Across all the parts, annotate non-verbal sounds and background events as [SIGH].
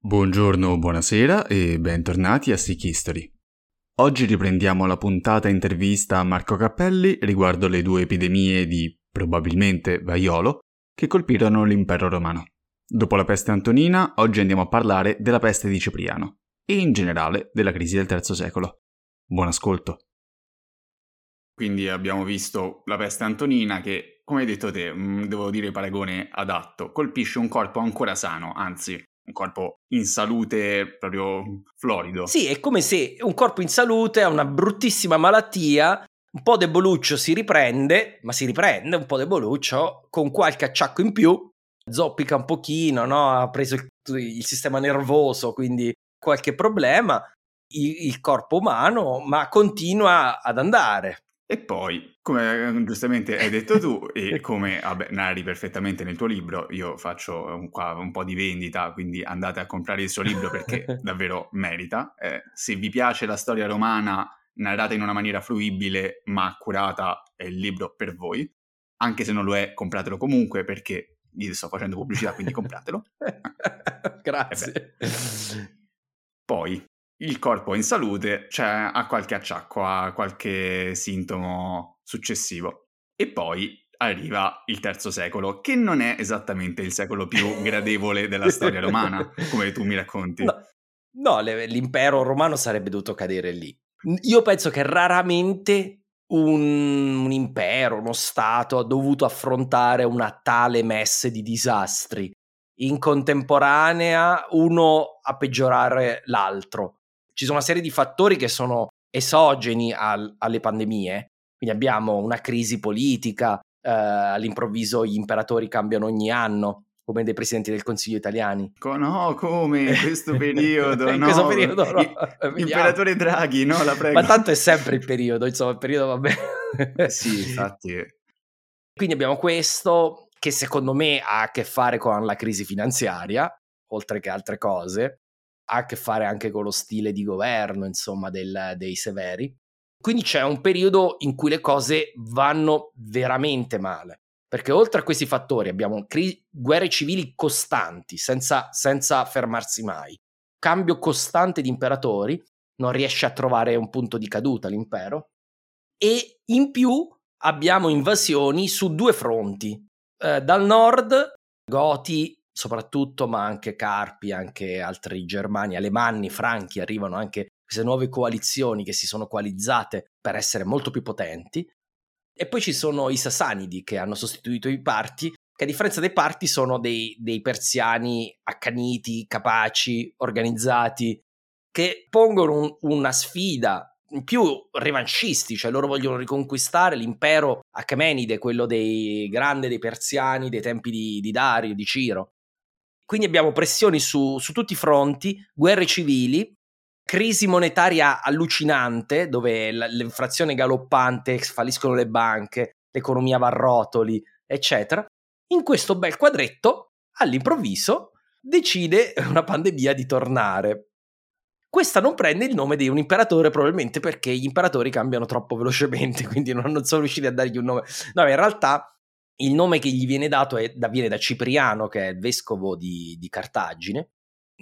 Buongiorno, buonasera e bentornati a Sick History. Oggi riprendiamo la puntata intervista a Marco Cappelli riguardo le due epidemie di, probabilmente, vaiolo che colpirono l'impero romano. Dopo la peste antonina, oggi andiamo a parlare della peste di Cipriano e in generale della crisi del III secolo. Buon ascolto. Quindi abbiamo visto la peste antonina che, come hai detto te, mm, devo dire paragone adatto, colpisce un corpo ancora sano, anzi un corpo in salute proprio florido. Sì, è come se un corpo in salute ha una bruttissima malattia, un po' deboluccio si riprende, ma si riprende un po' deboluccio con qualche acciacco in più, zoppica un pochino, no? ha preso il, il sistema nervoso, quindi qualche problema, il, il corpo umano, ma continua ad andare. E poi, come eh, giustamente hai detto tu, e [LAUGHS] come vabbè, narri perfettamente nel tuo libro, io faccio un, qua un po' di vendita, quindi andate a comprare il suo libro perché [LAUGHS] davvero merita. Eh, se vi piace la storia romana narrata in una maniera fruibile ma accurata, è il libro per voi. Anche se non lo è, compratelo comunque perché gli sto facendo pubblicità, quindi compratelo. [LAUGHS] Grazie. Poi, il corpo è in salute, cioè ha qualche acciacco, ha qualche sintomo successivo. E poi arriva il terzo secolo, che non è esattamente il secolo più [LAUGHS] gradevole della storia romana, come tu mi racconti. No, no l'impero romano sarebbe dovuto cadere lì. Io penso che raramente un, un impero, uno stato ha dovuto affrontare una tale messe di disastri in contemporanea, uno a peggiorare l'altro ci sono una serie di fattori che sono esogeni al, alle pandemie, quindi abbiamo una crisi politica, eh, all'improvviso gli imperatori cambiano ogni anno, come dei presidenti del Consiglio italiani. No, come in questo periodo? [LAUGHS] in no. questo periodo no. [LAUGHS] Imperatore Draghi, no, la prego. Ma tanto è sempre il periodo, insomma, il periodo va bene. sì, infatti. Quindi abbiamo questo che secondo me ha a che fare con la crisi finanziaria, oltre che altre cose ha a che fare anche con lo stile di governo, insomma, del, dei severi. Quindi c'è un periodo in cui le cose vanno veramente male, perché oltre a questi fattori abbiamo cri- guerre civili costanti, senza, senza fermarsi mai, cambio costante di imperatori, non riesce a trovare un punto di caduta l'impero, e in più abbiamo invasioni su due fronti. Eh, dal nord, Goti soprattutto, ma anche Carpi, anche altri germani, alemanni, franchi, arrivano anche queste nuove coalizioni che si sono coalizzate per essere molto più potenti. E poi ci sono i Sassanidi che hanno sostituito i Parti, che a differenza dei Parti sono dei, dei persiani accaniti, capaci, organizzati, che pongono un, una sfida più revanscisti, cioè loro vogliono riconquistare l'impero Achemenide, quello dei grandi dei persiani dei tempi di, di Dario, di Ciro. Quindi abbiamo pressioni su, su tutti i fronti, guerre civili, crisi monetaria allucinante, dove l'inflazione galoppante, falliscono le banche, l'economia va a rotoli, eccetera. In questo bel quadretto, all'improvviso, decide [LAUGHS] una pandemia di tornare. Questa non prende il nome di un imperatore probabilmente perché gli imperatori cambiano troppo velocemente, [LAUGHS] quindi non, non sono riusciti a dargli un nome. No, in realtà il nome che gli viene dato è, viene da Cipriano, che è il vescovo di, di Cartagine.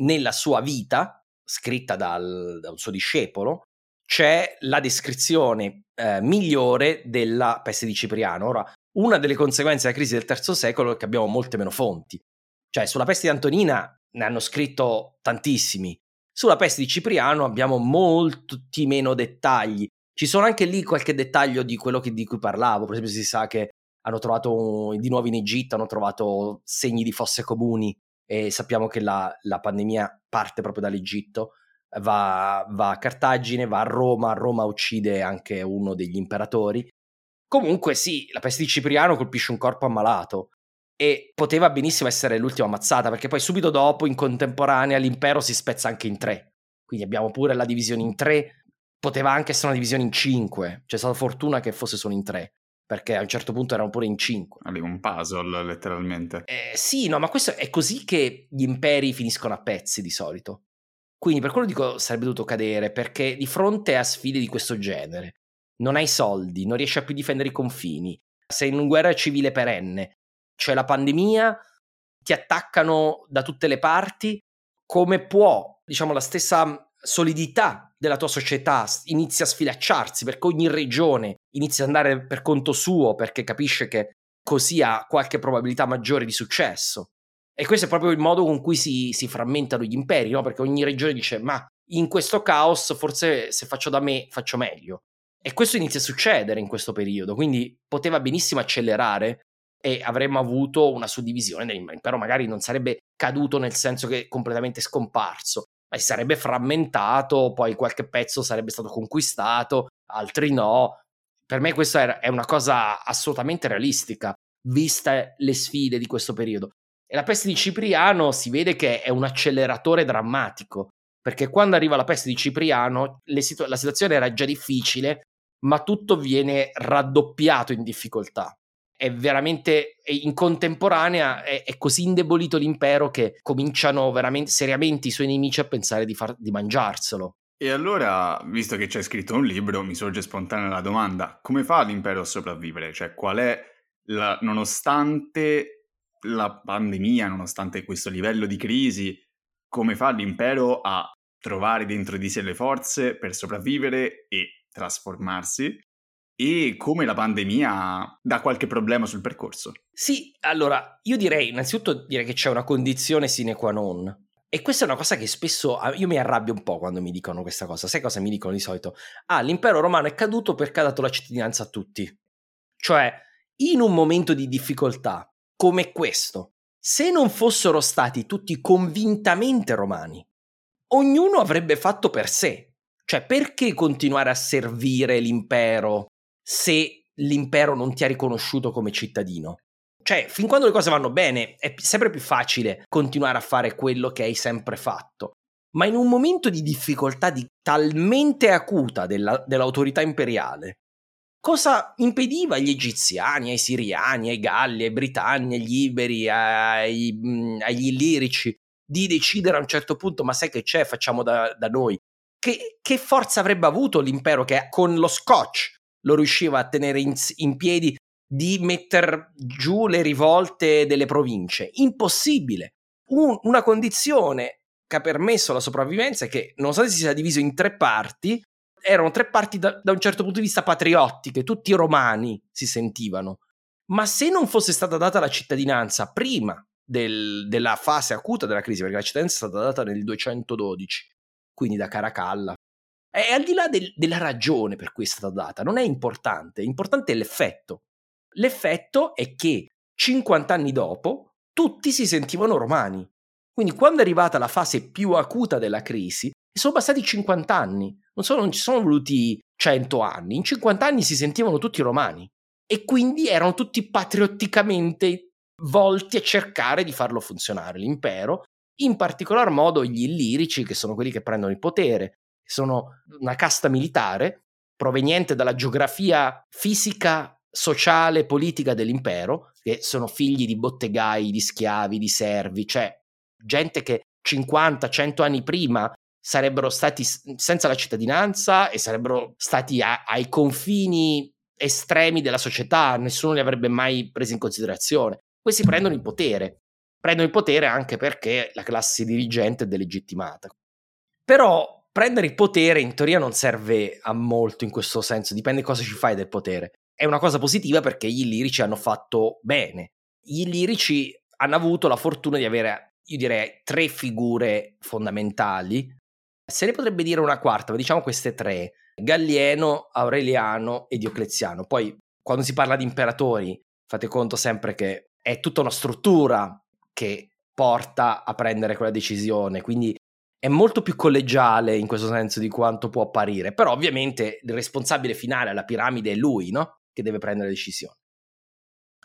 Nella sua vita, scritta dal, da un suo discepolo, c'è la descrizione eh, migliore della peste di Cipriano. Ora, una delle conseguenze della crisi del III secolo è che abbiamo molte meno fonti. Cioè, sulla peste di Antonina ne hanno scritto tantissimi. Sulla peste di Cipriano abbiamo molti meno dettagli. Ci sono anche lì qualche dettaglio di quello che, di cui parlavo. Per esempio, si sa che hanno trovato di nuovo in Egitto, hanno trovato segni di fosse comuni e sappiamo che la, la pandemia parte proprio dall'Egitto, va, va, a Cartagine, va a Roma, Roma uccide anche uno degli imperatori. Comunque sì, la peste di Cipriano colpisce un corpo ammalato e poteva benissimo essere l'ultima ammazzata perché poi subito dopo in contemporanea l'impero si spezza anche in tre. Quindi abbiamo pure la divisione in tre, poteva anche essere una divisione in cinque, c'è stata fortuna che fosse solo in tre perché a un certo punto erano pure in cinque. un puzzle, letteralmente. Eh, sì, no, ma questo è così che gli imperi finiscono a pezzi di solito. Quindi per quello dico sarebbe dovuto cadere, perché di fronte a sfide di questo genere non hai soldi, non riesci a più difendere i confini, sei in una guerra civile perenne, c'è la pandemia, ti attaccano da tutte le parti come può, diciamo, la stessa solidità della tua società inizia a sfilacciarsi perché ogni regione inizia ad andare per conto suo perché capisce che così ha qualche probabilità maggiore di successo. E questo è proprio il modo con cui si, si frammentano gli imperi, no? perché ogni regione dice ma in questo caos forse se faccio da me faccio meglio. E questo inizia a succedere in questo periodo, quindi poteva benissimo accelerare e avremmo avuto una suddivisione dell'impero, magari non sarebbe caduto nel senso che è completamente scomparso, si sarebbe frammentato, poi qualche pezzo sarebbe stato conquistato, altri no. Per me questa è una cosa assolutamente realistica, viste le sfide di questo periodo. E la peste di Cipriano si vede che è un acceleratore drammatico, perché quando arriva la peste di Cipriano situ- la situazione era già difficile, ma tutto viene raddoppiato in difficoltà è veramente in contemporanea è, è, così indebolito l'impero che cominciano veramente seriamente i suoi nemici a pensare di, far, di mangiarselo. E allora, visto che c'è scritto un libro, mi sorge spontanea la domanda: come fa l'impero a sopravvivere? Cioè, qual è la, nonostante la pandemia, nonostante questo livello di crisi, come fa l'impero a trovare dentro di sé le forze per sopravvivere e trasformarsi? E come la pandemia dà qualche problema sul percorso. Sì, allora io direi innanzitutto direi che c'è una condizione sine qua non. E questa è una cosa che spesso io mi arrabbio un po' quando mi dicono questa cosa. Sai cosa mi dicono di solito? Ah, l'impero romano è caduto perché ha dato la cittadinanza a tutti. Cioè, in un momento di difficoltà come questo, se non fossero stati tutti convintamente romani, ognuno avrebbe fatto per sé. Cioè, perché continuare a servire l'impero se l'impero non ti ha riconosciuto come cittadino. Cioè, fin quando le cose vanno bene, è sempre più facile continuare a fare quello che hai sempre fatto. Ma in un momento di difficoltà di talmente acuta della, dell'autorità imperiale, cosa impediva agli egiziani, ai siriani, ai galli, ai britanni, agli iberi, ai, agli illirici di decidere a un certo punto, ma sai che c'è, facciamo da, da noi? Che, che forza avrebbe avuto l'impero che con lo scotch lo riusciva a tenere in, in piedi di mettere giù le rivolte delle province. Impossibile. Un, una condizione che ha permesso la sopravvivenza è che, nonostante si sia diviso in tre parti, erano tre parti da, da un certo punto di vista patriottiche, tutti romani si sentivano. Ma se non fosse stata data la cittadinanza prima del, della fase acuta della crisi, perché la cittadinanza è stata data nel 212, quindi da Caracalla, e al di là del, della ragione per cui è stata data, non è importante, importante è l'effetto. L'effetto è che 50 anni dopo tutti si sentivano romani. Quindi quando è arrivata la fase più acuta della crisi, sono bastati 50 anni, non, sono, non ci sono voluti 100 anni, in 50 anni si sentivano tutti romani e quindi erano tutti patriotticamente volti a cercare di farlo funzionare l'impero, in particolar modo gli illirici che sono quelli che prendono il potere, sono una casta militare proveniente dalla geografia fisica, sociale, politica dell'impero, che sono figli di bottegai, di schiavi, di servi, cioè gente che 50-100 anni prima sarebbero stati senza la cittadinanza e sarebbero stati a, ai confini estremi della società, nessuno li avrebbe mai presi in considerazione. Questi prendono il potere, prendono il potere anche perché la classe dirigente è delegittimata. Però prendere il potere in teoria non serve a molto in questo senso, dipende cosa ci fai del potere. È una cosa positiva perché gli illirici hanno fatto bene. Gli illirici hanno avuto la fortuna di avere, io direi, tre figure fondamentali. Se ne potrebbe dire una quarta, ma diciamo queste tre. Gallieno, Aureliano e Diocleziano. Poi, quando si parla di imperatori, fate conto sempre che è tutta una struttura che porta a prendere quella decisione. Quindi è molto più collegiale in questo senso di quanto può apparire, però ovviamente il responsabile finale alla piramide è lui, no? Che deve prendere le decisioni.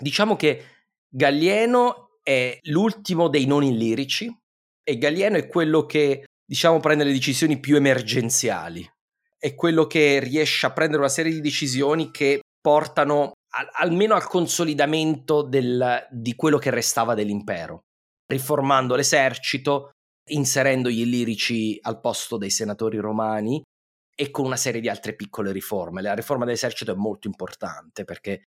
Diciamo che Gallieno è l'ultimo dei non illirici e Gallieno è quello che, diciamo, prende le decisioni più emergenziali. È quello che riesce a prendere una serie di decisioni che portano al, almeno al consolidamento del, di quello che restava dell'impero, riformando l'esercito, inserendo gli illirici al posto dei senatori romani e con una serie di altre piccole riforme. La riforma dell'esercito è molto importante perché,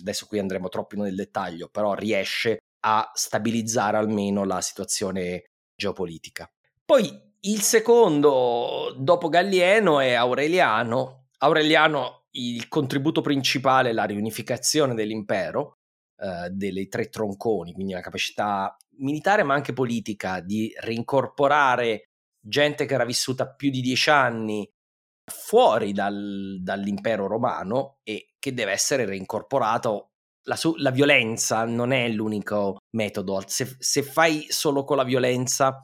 adesso qui andremo troppo nel dettaglio, però riesce a stabilizzare almeno la situazione geopolitica. Poi il secondo, dopo Gallieno, è Aureliano. Aureliano, il contributo principale è la riunificazione dell'impero, eh, delle tre tronconi, quindi la capacità militare ma anche politica di reincorporare gente che era vissuta più di dieci anni fuori dal, dall'impero romano e che deve essere reincorporato. La, la violenza non è l'unico metodo. Se, se, fai solo con la violenza,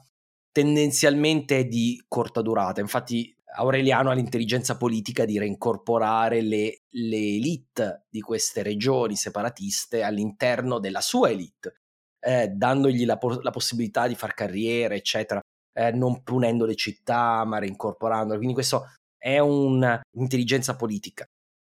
tendenzialmente è di corta durata. Infatti, Aureliano ha l'intelligenza politica di reincorporare le, le elite di queste regioni separatiste all'interno della sua elite, eh, dandogli la, la, possibilità di far carriera, eccetera, eh, non punendo le città, ma reincorporandole. Quindi questo è un'intelligenza politica.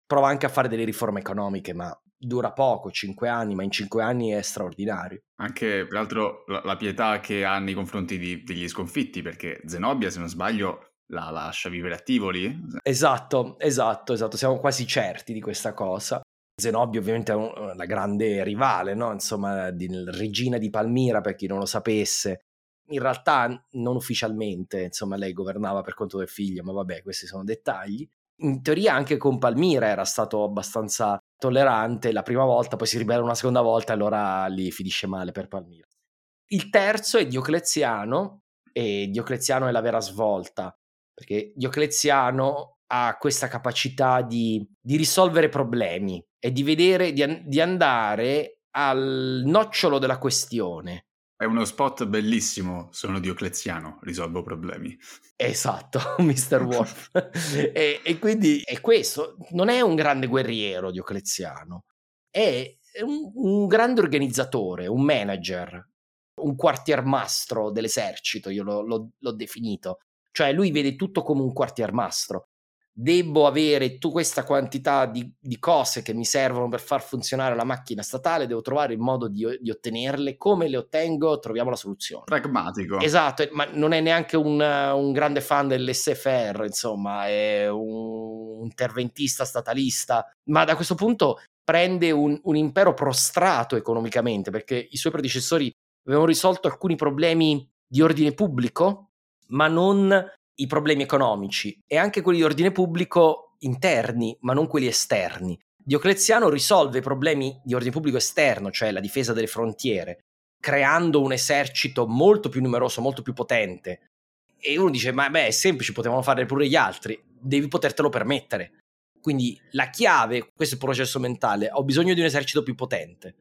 Prova anche a fare delle riforme economiche, ma dura poco, cinque anni, ma in cinque anni è straordinario. Anche, peraltro, la, la pietà che ha nei confronti di, degli sconfitti, perché Zenobia, se non sbaglio, la lascia vivere a Tivoli. Esatto, esatto, esatto, siamo quasi certi di questa cosa. Zenobia ovviamente è un, la grande rivale, no? insomma, di, regina di Palmira, per chi non lo sapesse, in realtà non ufficialmente, insomma, lei governava per conto del figlio, ma vabbè, questi sono dettagli. In teoria anche con Palmira era stato abbastanza tollerante la prima volta, poi si ribella una seconda volta e allora lì finisce male per Palmira. Il terzo è Diocleziano e Diocleziano è la vera svolta, perché Diocleziano ha questa capacità di, di risolvere problemi e di vedere, di, di andare al nocciolo della questione è uno spot bellissimo, sono Diocleziano, risolvo problemi. Esatto, [LAUGHS] Mr. [LAUGHS] Wolf. e, e, quindi è questo, non è un grande guerriero Diocleziano, è un, un grande organizzatore, un manager, un quartiermastro dell'esercito, io l'ho, l'ho, l'ho definito. Cioè lui vede tutto come un quartiermastro devo avere tu questa quantità di, di, cose che mi servono per far funzionare la macchina statale, devo trovare il modo di, di, ottenerle, come le ottengo, troviamo la soluzione. Pragmatico. Esatto, ma non è neanche un, un grande fan dell'SFR, insomma, è un interventista statalista, ma da questo punto prende un, un impero prostrato economicamente, perché i suoi predecessori avevano risolto alcuni problemi di ordine pubblico, ma non i problemi economici e anche quelli di ordine pubblico interni, ma non quelli esterni. Diocleziano risolve i problemi di ordine pubblico esterno, cioè la difesa delle frontiere, creando un esercito molto più numeroso, molto più potente. E uno dice: Ma beh, è semplice, potevano fare pure gli altri, devi potertelo permettere. Quindi la chiave, questo è il processo mentale, ho bisogno di un esercito più potente,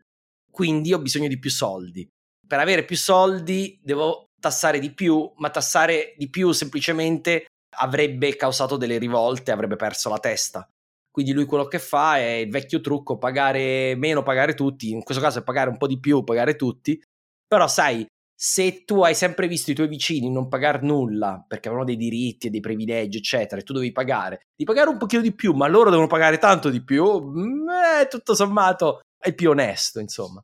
quindi ho bisogno di più soldi. Per avere più soldi devo tassare di più, ma tassare di più semplicemente avrebbe causato delle rivolte, avrebbe perso la testa. Quindi lui quello che fa è il vecchio trucco, pagare meno, pagare tutti, in questo caso è pagare un po' di più, pagare tutti, però sai, se tu hai sempre visto i tuoi vicini non pagare nulla perché avevano dei diritti e dei privilegi, eccetera, e tu devi pagare, di pagare un pochino di più, ma loro devono pagare tanto di più, eh, tutto sommato è più onesto, insomma.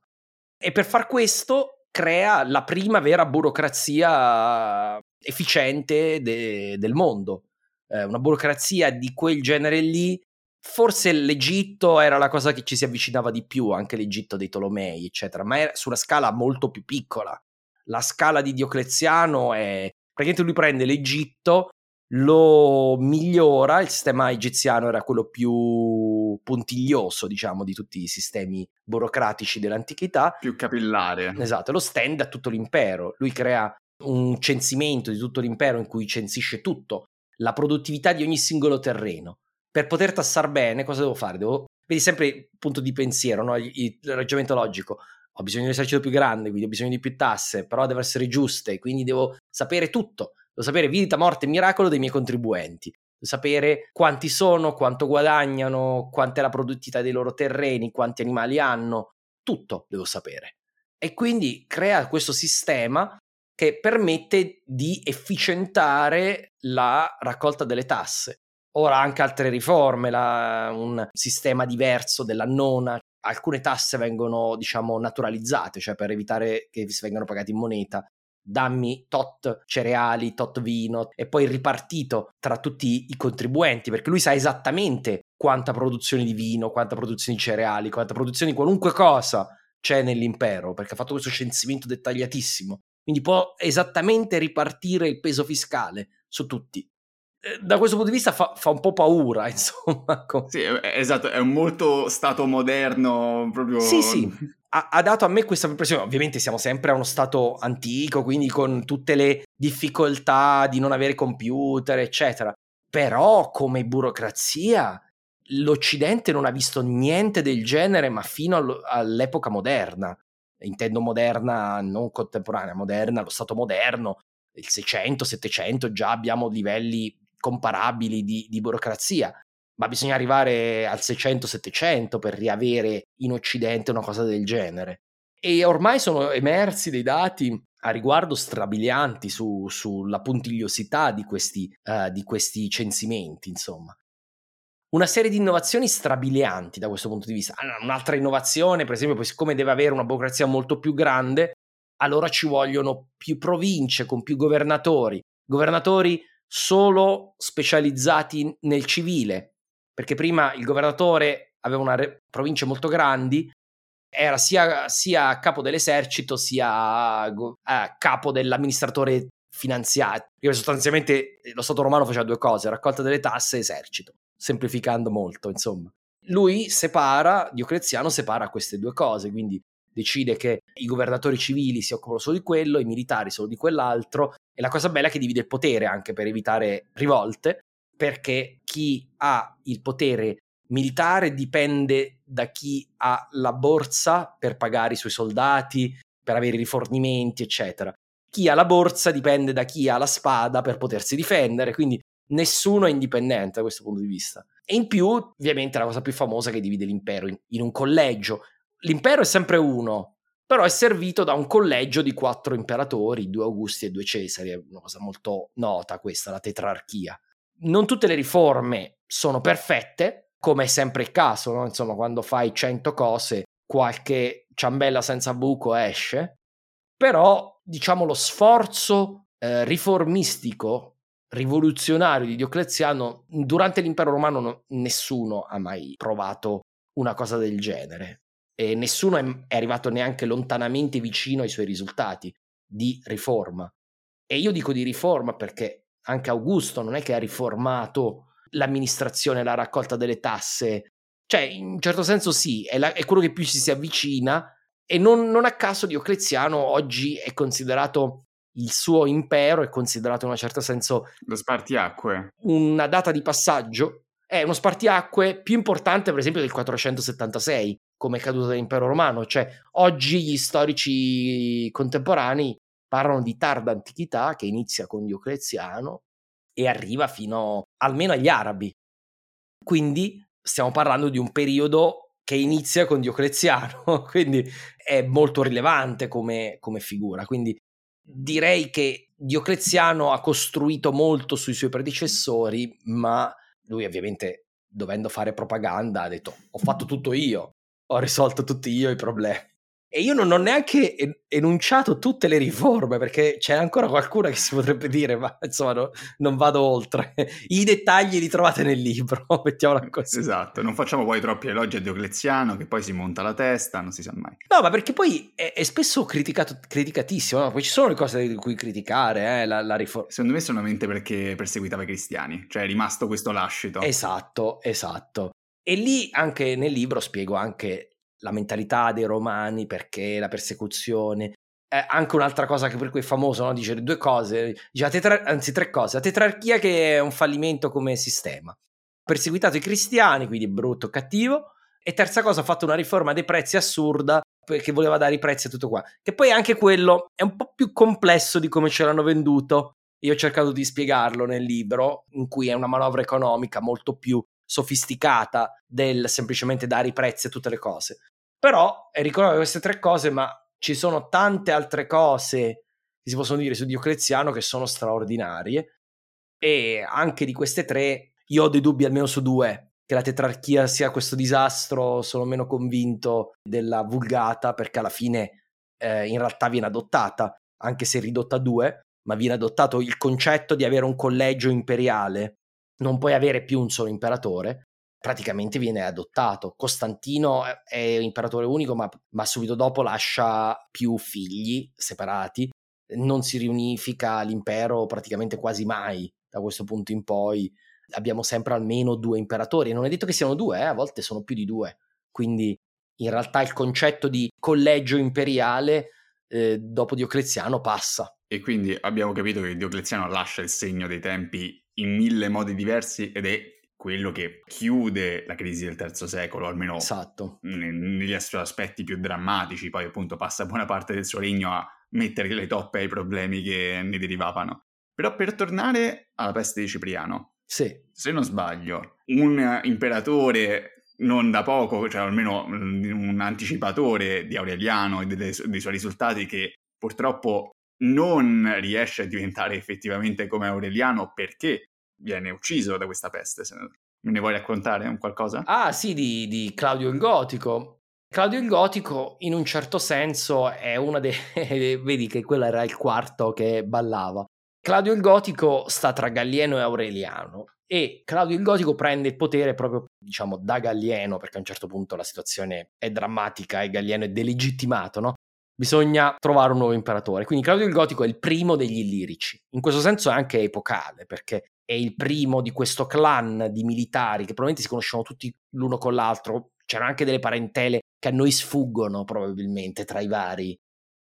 E per far questo crea la prima vera burocrazia efficiente de- del mondo. Eh, una burocrazia di quel genere lì. Forse l'Egitto era la cosa che ci si avvicinava di più, anche l'Egitto dei Tolomei, eccetera, ma era su una scala molto più piccola. La scala di Diocleziano è praticamente lui prende l'Egitto, lo migliora, il sistema egiziano era quello più puntiglioso, diciamo, di tutti i sistemi burocratici dell'antichità. Più capillare. Esatto, lo stende a tutto l'impero. Lui crea un censimento di tutto l'impero in cui censisce tutto, la produttività di ogni singolo terreno. Per poter tassare bene, cosa devo fare? Devo... Vedi sempre il punto di pensiero, no? il, il ragionamento logico. Ho bisogno di un esercito più grande, quindi ho bisogno di più tasse, però devono essere giuste, quindi devo sapere tutto Devo sapere vita, morte e miracolo dei miei contribuenti. Devo sapere quanti sono, quanto guadagnano, quanta è la produttività dei loro terreni, quanti animali hanno. Tutto devo sapere. E quindi crea questo sistema che permette di efficientare la raccolta delle tasse. Ora anche altre riforme, la, un sistema diverso della nona, alcune tasse vengono diciamo naturalizzate, cioè per evitare che si vengano pagati in moneta, dammi tot cereali, tot vino e poi ripartito tra tutti i contribuenti perché lui sa esattamente quanta produzione di vino, quanta produzione di cereali, quanta produzione di qualunque cosa c'è nell'impero perché ha fatto questo censimento dettagliatissimo. quindi può esattamente ripartire il peso fiscale su tutti. Eh, da questo punto di vista fa, fa un po' paura, [LAUGHS] insomma. Sì, esatto, è un molto stato moderno, proprio... Sì, sì, ha, ha, dato a me questa impressione. Ovviamente siamo sempre a uno stato antico, quindi con tutte le difficoltà di non avere computer, eccetera. Però come burocrazia l'Occidente non ha visto niente del genere, ma fino all'epoca moderna. Intendo moderna, non contemporanea, moderna, lo Stato moderno, il 600, 700, già abbiamo livelli comparabili di, di burocrazia, ma bisogna arrivare al 600-700 per riavere in Occidente una cosa del genere. E ormai sono emersi dei dati a riguardo strabilianti su, sulla puntigliosità di questi, uh, di questi censimenti, insomma una serie di innovazioni strabilianti da questo punto di vista. Un'altra innovazione, per esempio, siccome deve avere una burocrazia molto più grande, allora ci vogliono più province con più governatori, governatori solo specializzati nel civile, perché prima il governatore aveva una re- province molto grandi, era sia, sia capo dell'esercito sia eh, capo dell'amministratore finanziario, perché sostanzialmente lo Stato romano faceva due cose, raccolta delle tasse e esercito semplificando molto, insomma. Lui separa, Diocleziano separa queste due cose, quindi decide che i governatori civili si occupano solo di quello, i militari solo di quell'altro, e la cosa bella è che divide il potere anche per evitare rivolte, perché chi ha il potere militare dipende da chi ha la borsa per pagare i suoi soldati, per avere i rifornimenti, eccetera. Chi ha la borsa dipende da chi ha la spada per potersi difendere, quindi nessuno è indipendente da questo punto di vista. E in più, ovviamente, la cosa più famosa che divide l'impero in, in un collegio. L'impero è sempre uno, però è servito da un collegio di quattro imperatori, due Augusti e due Cesari, è una cosa molto nota questa, la tetrarchia. Non tutte le riforme sono perfette, come è sempre il caso, no? insomma, quando fai cento cose, qualche ciambella senza buco esce, però diciamo lo sforzo eh, riformistico rivoluzionario di Diocleziano, durante l'impero romano no, nessuno ha mai provato una cosa del genere e nessuno è arrivato neanche lontanamente vicino ai suoi risultati di riforma. E io dico di riforma perché anche Augusto non è che ha riformato l'amministrazione, la raccolta delle tasse, cioè in un certo senso sì, è, la, è quello che più ci si avvicina e non, non a caso Diocleziano oggi è considerato il suo impero è considerato in un certo senso lo spartiacque. una data di passaggio. È uno spartiacque più importante per esempio del 476 come è caduto dell'impero romano. Cioè oggi gli storici contemporanei parlano di tarda antichità che inizia con Diocleziano e arriva fino almeno agli arabi quindi stiamo parlando di un periodo che inizia con Diocleziano, [LAUGHS] quindi è molto rilevante come, come figura. Quindi direi che Diocleziano ha costruito molto sui suoi predecessori, ma lui ovviamente dovendo fare propaganda ha detto ho fatto tutto io, ho risolto tutti io i problemi. E io non ho neanche enunciato tutte le riforme, perché c'è ancora qualcuna che si potrebbe dire, ma insomma no, non vado oltre. [LAUGHS] I dettagli li trovate nel libro, [LAUGHS] mettiamola così. Esatto, non facciamo poi troppi elogi a Diocleziano, che poi si monta la testa, non si sa mai. No, ma perché poi è, è spesso criticatissimo, no? poi ci sono le cose di cui criticare, eh, la, la riforma. Secondo me solamente perché perseguitava i cristiani, cioè è rimasto questo lascito. Esatto, esatto. E lì anche nel libro spiego anche la mentalità dei romani, perché la persecuzione. Eh, anche un'altra cosa che per cui è famoso, no? dice due cose, dice tetra- anzi tre cose, la tetrarchia che è un fallimento come sistema, perseguitato i cristiani, quindi brutto, cattivo, e terza cosa ha fatto una riforma dei prezzi assurda perché voleva dare i prezzi a tutto qua, che poi anche quello è un po' più complesso di come ce l'hanno venduto, io ho cercato di spiegarlo nel libro, in cui è una manovra economica molto più sofisticata del semplicemente dare i prezzi a tutte le cose. Però è ricordare queste tre cose, ma ci sono tante altre cose che si possono dire su Diocleziano che sono straordinarie. E anche di queste tre io ho dei dubbi almeno su due. Che la tetrarchia sia questo disastro, sono meno convinto della vulgata, perché alla fine eh, in realtà viene adottata, anche se ridotta a due, ma viene adottato il concetto di avere un collegio imperiale non puoi avere più un solo imperatore, praticamente viene adottato. Costantino è imperatore unico, ma, ma subito dopo lascia più figli separati non si riunifica l'impero praticamente quasi mai da questo punto in poi. Abbiamo sempre almeno due imperatori non è detto che siano due, eh, a volte sono più di due. Quindi in realtà il concetto di collegio imperiale eh, dopo Diocleziano passa. E quindi abbiamo capito che Diocleziano lascia il segno dei tempi in mille modi diversi ed è quello che chiude la crisi del terzo secolo, almeno esatto. negli aspetti più drammatici, poi appunto passa buona parte del suo regno a mettere le toppe ai problemi che ne derivavano. Però per tornare alla peste di Cipriano, sì. se non sbaglio, un imperatore non da poco, cioè almeno un anticipatore di Aureliano e dei, dei suoi risultati che purtroppo non riesce a diventare effettivamente come Aureliano perché viene ucciso da questa peste. Me ne vuoi raccontare un qualcosa? Ah sì, di, di Claudio il Gotico. Claudio il Gotico in un certo senso è una dei... [LAUGHS] vedi che quello era il quarto che ballava. Claudio il Gotico sta tra Gallieno e Aureliano e Claudio il Gotico prende il potere proprio diciamo da Gallieno perché a un certo punto la situazione è drammatica e Gallieno è delegittimato, no? Bisogna trovare un nuovo imperatore. Quindi Claudio il Gotico è il primo degli Illirici. In questo senso è anche epocale perché è il primo di questo clan di militari che probabilmente si conoscono tutti l'uno con l'altro. C'erano anche delle parentele che a noi sfuggono probabilmente tra i vari.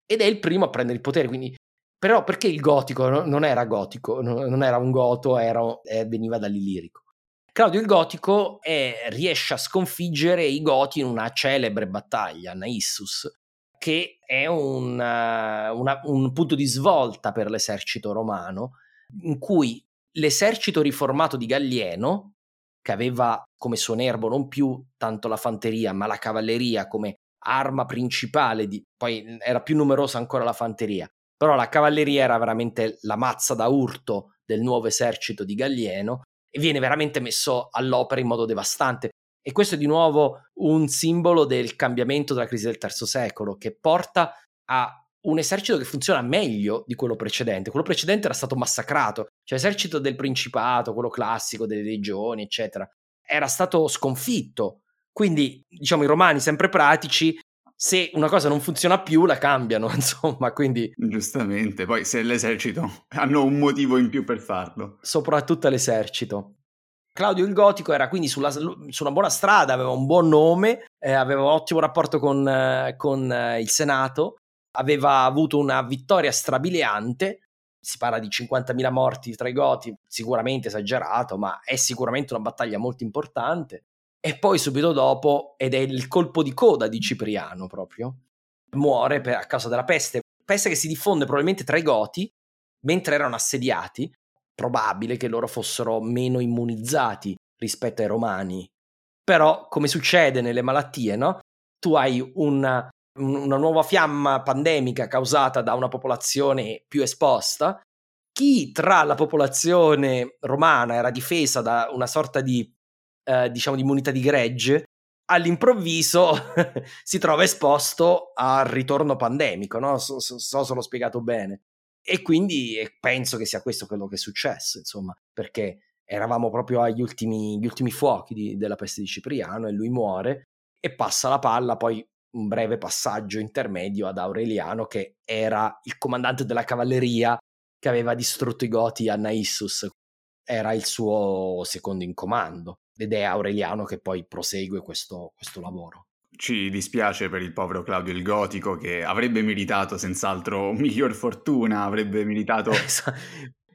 Ed è il primo a prendere il potere, quindi però perché il gotico non era gotico, non era un goto, era, eh, veniva dall'illirico. Claudio il Gotico è, riesce a sconfiggere i Goti in una celebre battaglia, Naissus, che è un, uh, una, un punto di svolta per l'esercito romano, in cui l'esercito riformato di Gallieno, che aveva come suo nervo non più tanto la fanteria, ma la cavalleria come arma principale, di, poi era più numerosa ancora la fanteria, però la cavalleria era veramente la mazza da urto del nuovo esercito di Gallieno e viene veramente messo all'opera in modo devastante. E questo è di nuovo un simbolo del cambiamento della crisi del terzo secolo, che porta a un esercito che funziona meglio di quello precedente. Quello precedente era stato massacrato, cioè l'esercito del Principato, quello classico delle legioni, eccetera, era stato sconfitto. Quindi, diciamo, i romani sempre pratici se una cosa non funziona più la cambiano, [LAUGHS] insomma, quindi... Giustamente, poi se l'esercito hanno un motivo in più per farlo. Soprattutto l'esercito. Claudio il Gotico era quindi sulla, su una buona strada, aveva un buon nome, eh, aveva un ottimo rapporto con, eh, con eh, il Senato, aveva avuto una vittoria strabiliante, si parla di 50.000 morti tra i Goti, sicuramente esagerato, ma è sicuramente una battaglia molto importante. E poi subito dopo, ed è il colpo di coda di Cipriano proprio, muore per, a causa della peste, peste che si diffonde probabilmente tra i Goti, mentre erano assediati, probabile che loro fossero meno immunizzati rispetto ai Romani. Però, come succede nelle malattie, no? Tu hai una, una nuova fiamma pandemica causata da una popolazione più esposta, chi tra la popolazione romana era difesa da una sorta di eh, diciamo di immunità di gregge, all'improvviso [LAUGHS] si trova esposto al ritorno pandemico, no? So, so, so se l'ho spiegato bene. E quindi penso che sia questo quello che è successo, insomma, perché eravamo proprio agli ultimi, ultimi fuochi di, della peste di Cipriano e lui muore e passa la palla poi un breve passaggio intermedio ad Aureliano che era il comandante della cavalleria che aveva distrutto i Goti a Naissus, era il suo secondo in comando ed è Aureliano che poi prosegue questo, questo lavoro. Ci dispiace per il povero Claudio il Gotico che avrebbe meritato senz'altro miglior fortuna, avrebbe meritato... [LAUGHS]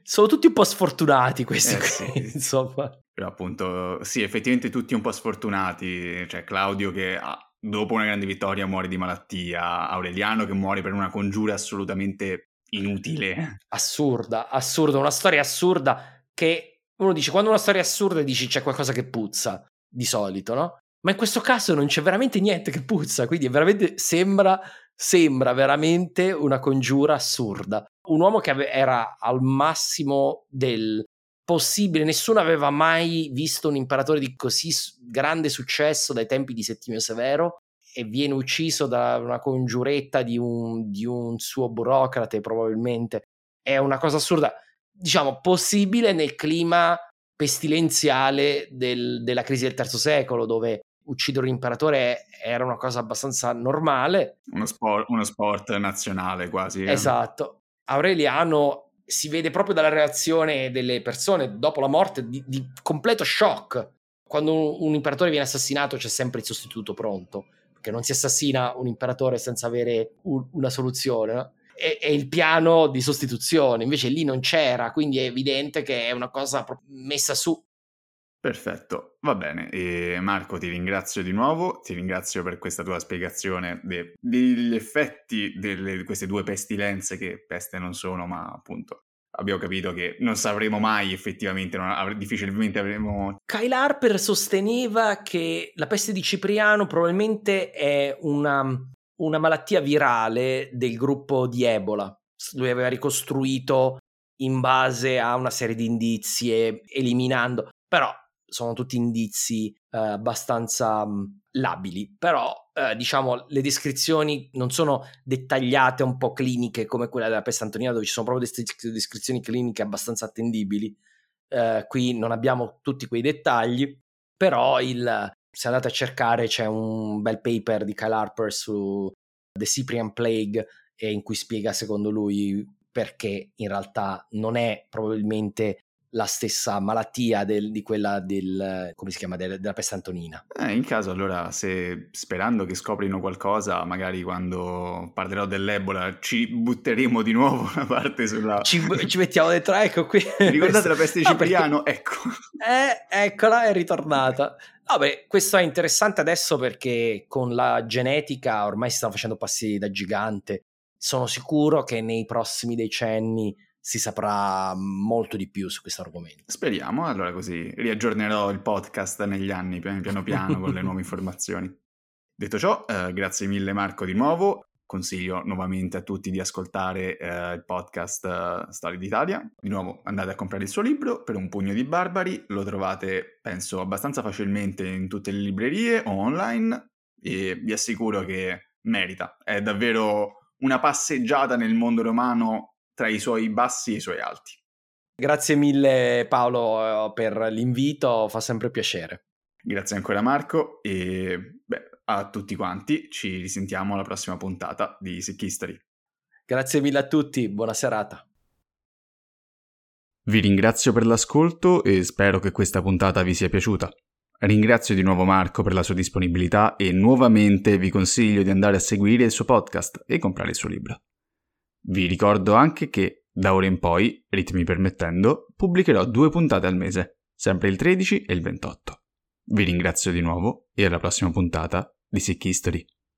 Sono tutti un po' sfortunati questi eh, qui, sì. [LAUGHS] insomma. Però appunto, sì, effettivamente tutti un po' sfortunati. Cioè Claudio che dopo una grande vittoria muore di malattia, Aureliano che muore per una congiura assolutamente inutile. Assurda, assurda, una storia assurda che uno dice quando una storia è assurda dici c'è qualcosa che puzza, di solito, no? Ma in questo caso non c'è veramente niente che puzza, quindi veramente sembra, sembra veramente una congiura assurda. Un uomo che ave- era al massimo del possibile, nessuno aveva mai visto un imperatore di così grande successo dai tempi di Settimio Severo e viene ucciso da una congiuretta di un, di un suo burocrate probabilmente. È una cosa assurda diciamo, possibile nel clima pestilenziale del, della crisi del terzo secolo, dove uccidere un imperatore era una cosa abbastanza normale. Uno sport, uno sport nazionale quasi. Eh. Esatto. Aureliano si vede proprio dalla reazione delle persone dopo la morte di, di completo shock. Quando un, un, imperatore viene assassinato c'è sempre il sostituto pronto, perché non si assassina un imperatore senza avere un, una soluzione. No? È, è, il piano di sostituzione, invece lì non c'era, quindi è evidente che è una cosa messa su Perfetto, va bene. E Marco, ti ringrazio di nuovo, ti ringrazio per questa tua spiegazione de- degli effetti di queste due pestilenze che peste non sono, ma appunto abbiamo capito che non sapremo mai effettivamente, non, difficilmente avremo... Kyle Harper sosteneva che la peste di Cipriano probabilmente è una, una malattia virale del gruppo di Ebola. Lui aveva ricostruito in base a una serie di indizi, eliminando... Però sono tutti indizi eh, abbastanza mh, mm, labili, però eh, diciamo le descrizioni non sono dettagliate un po' cliniche come quella della peste antonina dove ci sono proprio des- descrizioni cliniche abbastanza attendibili. Eh, qui non abbiamo tutti quei dettagli, però il, se andate a cercare c'è un bel paper di Kyle Harper su The Cyprian Plague in cui spiega secondo lui perché in realtà non è probabilmente la stessa malattia del, di quella del, come si chiama, del, della peste antonina. Eh, in caso allora, se sperando che scoprino qualcosa, magari quando parlerò dell'Ebola ci butteremo di nuovo [LAUGHS] una parte sulla... Ci, ci mettiamo dentro, ecco qui. Ricordate la peste [LAUGHS] di Cipriano? Perché... Ecco. Eh, eccola, è ritornata. Vabbè, questo è interessante adesso perché con la genetica ormai si stanno facendo passi da gigante. Sono sicuro che nei prossimi decenni si saprà molto di più su questo argomento. Speriamo, allora così riaggiornerò il podcast negli anni piano piano con le [LAUGHS] nuove informazioni. Detto ciò, eh, grazie mille Marco di nuovo. Consiglio nuovamente a tutti di ascoltare eh, il podcast eh, Storia d'Italia. Di nuovo andate a comprare il suo libro per un pugno di barbari, lo trovate penso abbastanza facilmente in tutte le librerie o online e vi assicuro che merita. È davvero una passeggiata nel mondo romano tra i suoi bassi e i suoi alti. Grazie mille Paolo eh, per l'invito, fa sempre piacere. Grazie ancora Marco e beh, a tutti quanti ci risentiamo alla prossima puntata di Sick History. Grazie mille a tutti, buona serata. Vi ringrazio per l'ascolto e spero che questa puntata vi sia piaciuta. Ringrazio di nuovo Marco per la sua disponibilità e nuovamente vi consiglio di andare a seguire il suo podcast e comprare il suo libro. Vi ricordo anche che, da ora in poi, ritmi permettendo, pubblicherò due puntate al mese, sempre il 13 e il 28. Vi ringrazio di nuovo e alla prossima puntata di Sick History.